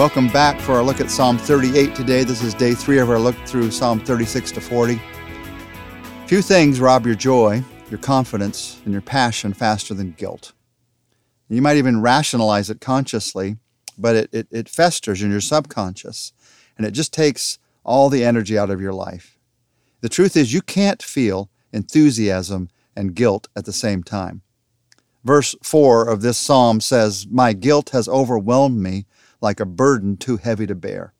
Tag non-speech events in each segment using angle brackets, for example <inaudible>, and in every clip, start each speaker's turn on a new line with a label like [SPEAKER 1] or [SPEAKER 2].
[SPEAKER 1] Welcome back for our look at Psalm 38 today. This is day three of our look through Psalm 36 to 40. Few things rob your joy, your confidence, and your passion faster than guilt. You might even rationalize it consciously, but it, it, it festers in your subconscious and it just takes all the energy out of your life. The truth is, you can't feel enthusiasm and guilt at the same time. Verse 4 of this psalm says, My guilt has overwhelmed me like a burden too heavy to bear.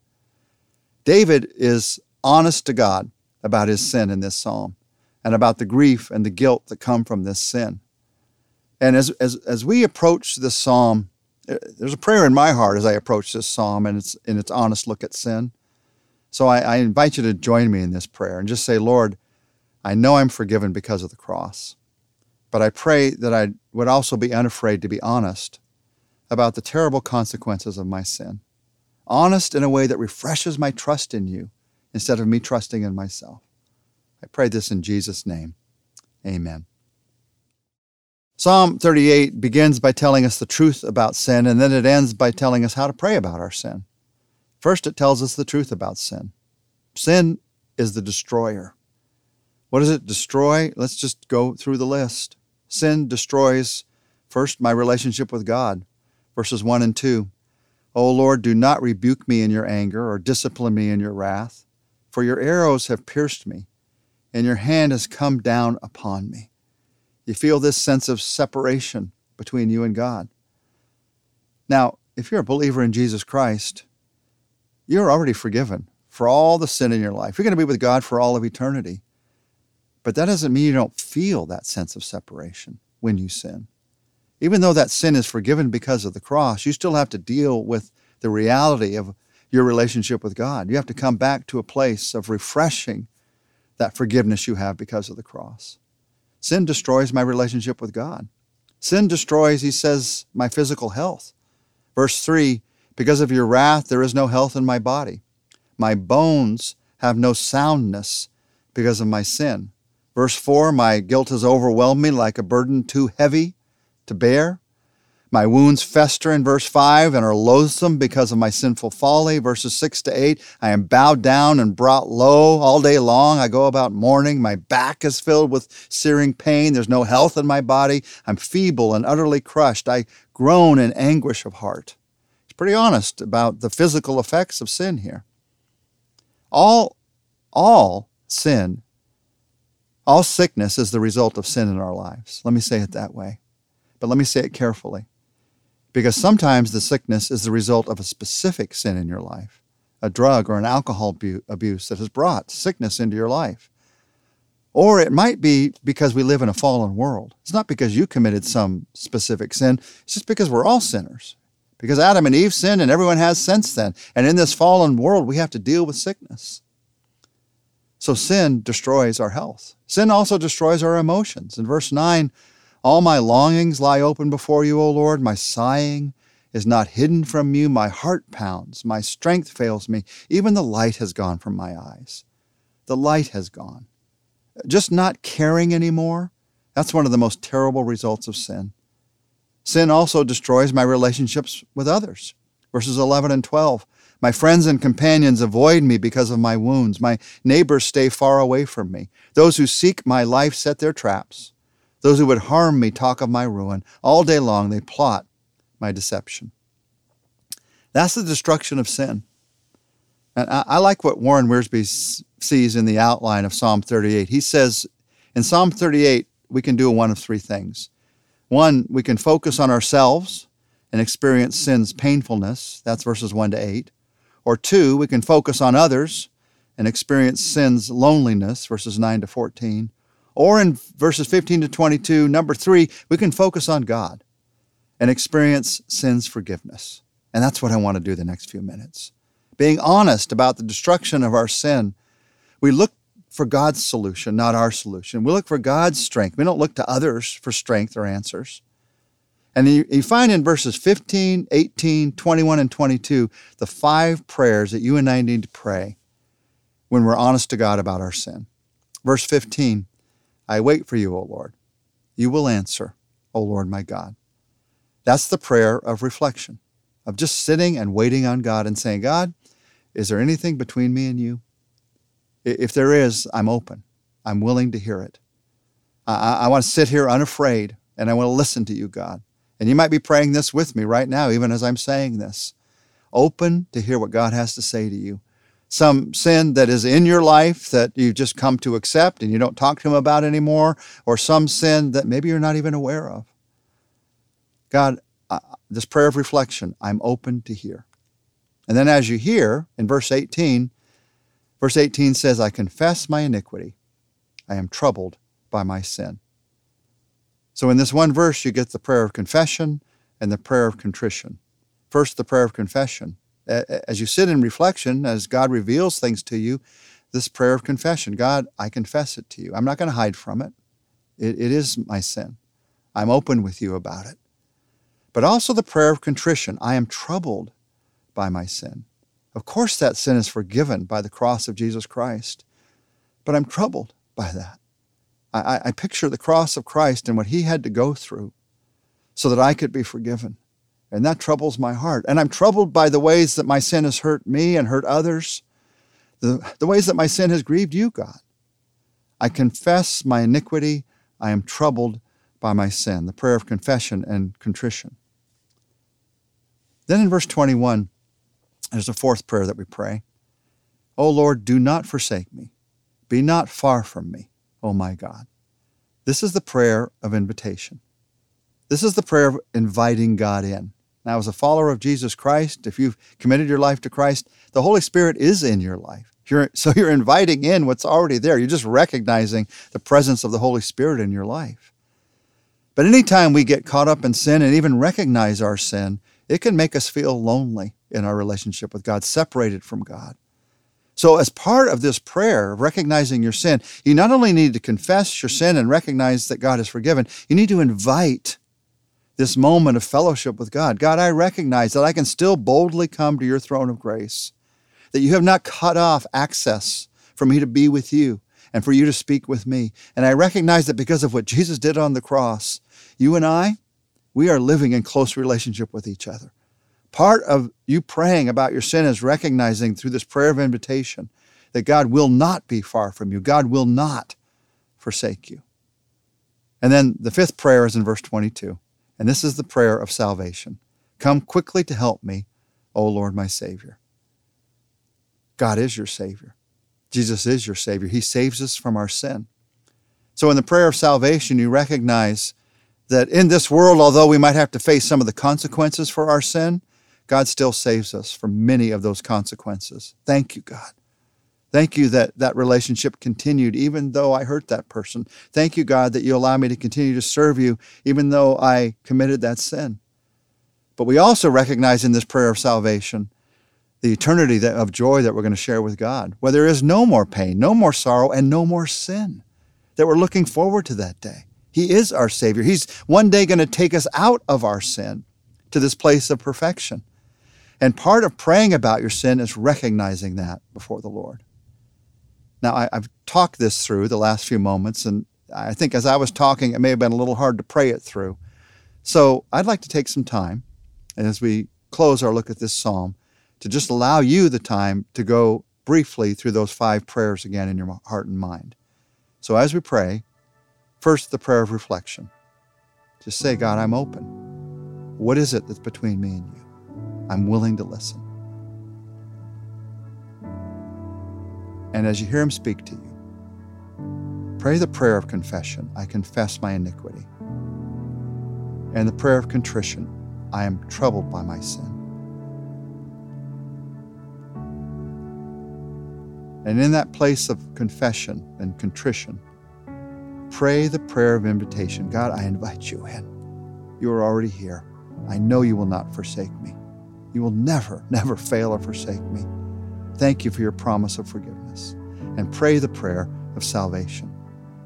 [SPEAKER 1] David is honest to God about his sin in this psalm and about the grief and the guilt that come from this sin. And as, as, as we approach this psalm, uh, there's a prayer in my heart as I approach this psalm and its, in its honest look at sin. So I, I invite you to join me in this prayer and just say, Lord, I know I'm forgiven because of the cross, but I pray that I would also be unafraid to be honest about the terrible consequences of my sin. Honest in a way that refreshes my trust in you instead of me trusting in myself. I pray this in Jesus' name. Amen. Psalm 38 begins by telling us the truth about sin, and then it ends by telling us how to pray about our sin. First, it tells us the truth about sin. Sin is the destroyer. What does it destroy? Let's just go through the list. Sin destroys, first, my relationship with God, verses 1 and 2. O Lord, do not rebuke me in your anger or discipline me in your wrath, for your arrows have pierced me, and your hand has come down upon me. You feel this sense of separation between you and God. Now, if you're a believer in Jesus Christ, you're already forgiven for all the sin in your life. You're going to be with God for all of eternity. But that doesn't mean you don't feel that sense of separation when you sin. Even though that sin is forgiven because of the cross, you still have to deal with the reality of your relationship with God. You have to come back to a place of refreshing that forgiveness you have because of the cross. Sin destroys my relationship with God. Sin destroys, he says, my physical health. Verse 3 Because of your wrath, there is no health in my body. My bones have no soundness because of my sin. Verse 4 My guilt has overwhelmed me like a burden too heavy to bear. My wounds fester in verse 5 and are loathsome because of my sinful folly. Verses 6 to 8 I am bowed down and brought low all day long. I go about mourning. My back is filled with searing pain. There's no health in my body. I'm feeble and utterly crushed. I groan in anguish of heart. He's pretty honest about the physical effects of sin here. All, all sin, all sickness is the result of sin in our lives. Let me say it that way. But let me say it carefully because sometimes the sickness is the result of a specific sin in your life, a drug or an alcohol abuse that has brought sickness into your life. Or it might be because we live in a fallen world. It's not because you committed some specific sin, it's just because we're all sinners. Because Adam and Eve sinned and everyone has since then. And in this fallen world, we have to deal with sickness. So sin destroys our health. Sin also destroys our emotions. In verse 9, all my longings lie open before you, O Lord. My sighing is not hidden from you. My heart pounds. My strength fails me. Even the light has gone from my eyes. The light has gone. Just not caring anymore, that's one of the most terrible results of sin. Sin also destroys my relationships with others. Verses 11 and 12. My friends and companions avoid me because of my wounds. My neighbors stay far away from me. Those who seek my life set their traps. Those who would harm me talk of my ruin. All day long they plot my deception. That's the destruction of sin. And I, I like what Warren Wiersbe sees in the outline of Psalm 38. He says in Psalm 38, we can do one of three things. One, we can focus on ourselves and experience sin's painfulness. That's verses 1 to 8. Or two, we can focus on others and experience sin's loneliness, verses 9 to 14. Or in verses 15 to 22, number three, we can focus on God and experience sin's forgiveness. And that's what I want to do the next few minutes. Being honest about the destruction of our sin, we look for God's solution, not our solution. We look for God's strength. We don't look to others for strength or answers. And you, find in verses 15, 18, 21, and 22 the five prayers that you and I need to pray when we're honest to God about our sin. Verse 15 I wait for you, O Lord. You will answer, O Lord my God. That's the prayer of reflection. of just sitting and waiting on God and saying, God, is there anything between me and you? If there is, I'm open. I'm willing to hear it. I, I want to sit here unafraid and I want to listen to you, God. And you might be praying this with me right now, even as I'm saying this. Open to hear what God has to say to you. Some sin that is in your life that you've just come to accept and you don't talk to Him about anymore, or some sin that maybe you're not even aware of. God, uh, this prayer of reflection, I'm open to hear. And then as you hear in verse 18, verse 18 says, I confess my iniquity. I am troubled by my sin. So in this one verse, you get the prayer of confession and the prayer of contrition. First, the prayer of confession. As you sit in reflection, as God reveals things to you, this prayer of confession God, I confess it to you. I'm not going to hide from it. it. It is my sin. I'm open with you about it. But also the prayer of contrition I am troubled by my sin. Of course, that sin is forgiven by the cross of Jesus Christ, but I'm troubled by that. I, I picture the cross of Christ and what he had to go through so that I could be forgiven. And that troubles my heart. And I'm troubled by the ways that my sin has hurt me and hurt others, the, the ways that my sin has grieved you, God. I confess my iniquity. I am troubled by my sin. The prayer of confession and contrition. Then in verse 21, there's a fourth prayer that we pray. O Lord, do not forsake me. Be not far from me, O my God. This is the prayer of invitation. This is the prayer of inviting God in. Now, as a follower of Jesus Christ, if you've committed your life to Christ, the Holy Spirit is in your life. You're, <laughs> so you're inviting in what's already there. You're just recognizing the presence of the Holy Spirit in your life. But anytime we get caught up in sin and even recognize our sin, it can make us feel lonely in our relationship with God, separated from God. So, as part of this prayer of recognizing your sin, you not only need to confess your sin and recognize that God is forgiven, you need to invite this moment of fellowship with God. God, I recognize that I can still boldly come to your throne of grace, that you have not cut off access for me to be with you and for you to speak with me. And I recognize that because of what Jesus did on the cross, you and I, we are living in close relationship with each other. Part of you praying about your sin is recognizing through this prayer of invitation that God will not be far from you. God will not forsake you. And then the fifth prayer is in verse 22. And this is the prayer of salvation Come quickly to help me, O Lord, my Savior. God is your Savior. Jesus is your Savior. He saves us from our sin. So in the prayer of salvation, you recognize that in this world, although we might have to face some of the consequences for our sin, God still saves us from many of those consequences. Thank you, God. Thank you that that relationship continued even though I hurt that person. Thank you, God, that you allow me to continue to serve you even though I committed that sin. But we also recognize in this prayer of salvation the eternity that, of joy that we're going to share with God, where there is no more pain, no more sorrow, and no more sin, that we're looking forward to that day. He is our Savior. He's one day going to take us out of our sin to this place of perfection. And part of praying about your sin is recognizing that before the Lord. Now, I, have talked this through the last few moments, and I think as I was talking, it may have been a little hard to pray it through. So I'd like to take some time, and as we close our look at this psalm, to just allow you the time to go briefly through those five prayers again in your heart and mind. So as we pray, First, the prayer of reflection. Just say, God, I'm open. What is it that's between me and you? I'm willing to listen. And as you hear him speak to you, pray the prayer of confession I confess my iniquity. And the prayer of contrition I am troubled by my sin. And in that place of confession and contrition, Pray the prayer of invitation God, I invite you in. You are already here. I know you will not forsake me. You will never, never fail or forsake me. Thank you for your promise of forgiveness. And pray the prayer of salvation.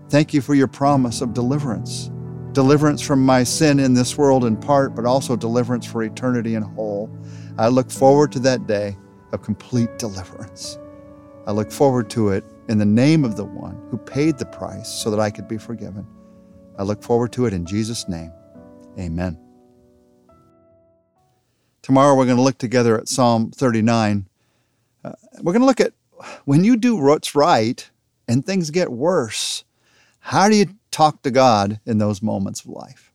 [SPEAKER 1] Thank you for your promise of deliverance deliverance from my sin in this world in part, but also deliverance for eternity in whole. I look forward to that day of complete deliverance. I look forward to it in the name of the one who paid the price so that I could be forgiven. I look forward to it in Jesus' name. Amen. Tomorrow we're going to look together at Psalm 39. Uh, we're going to look at when you do what's right and things get worse, how do you talk to God in those moments of life?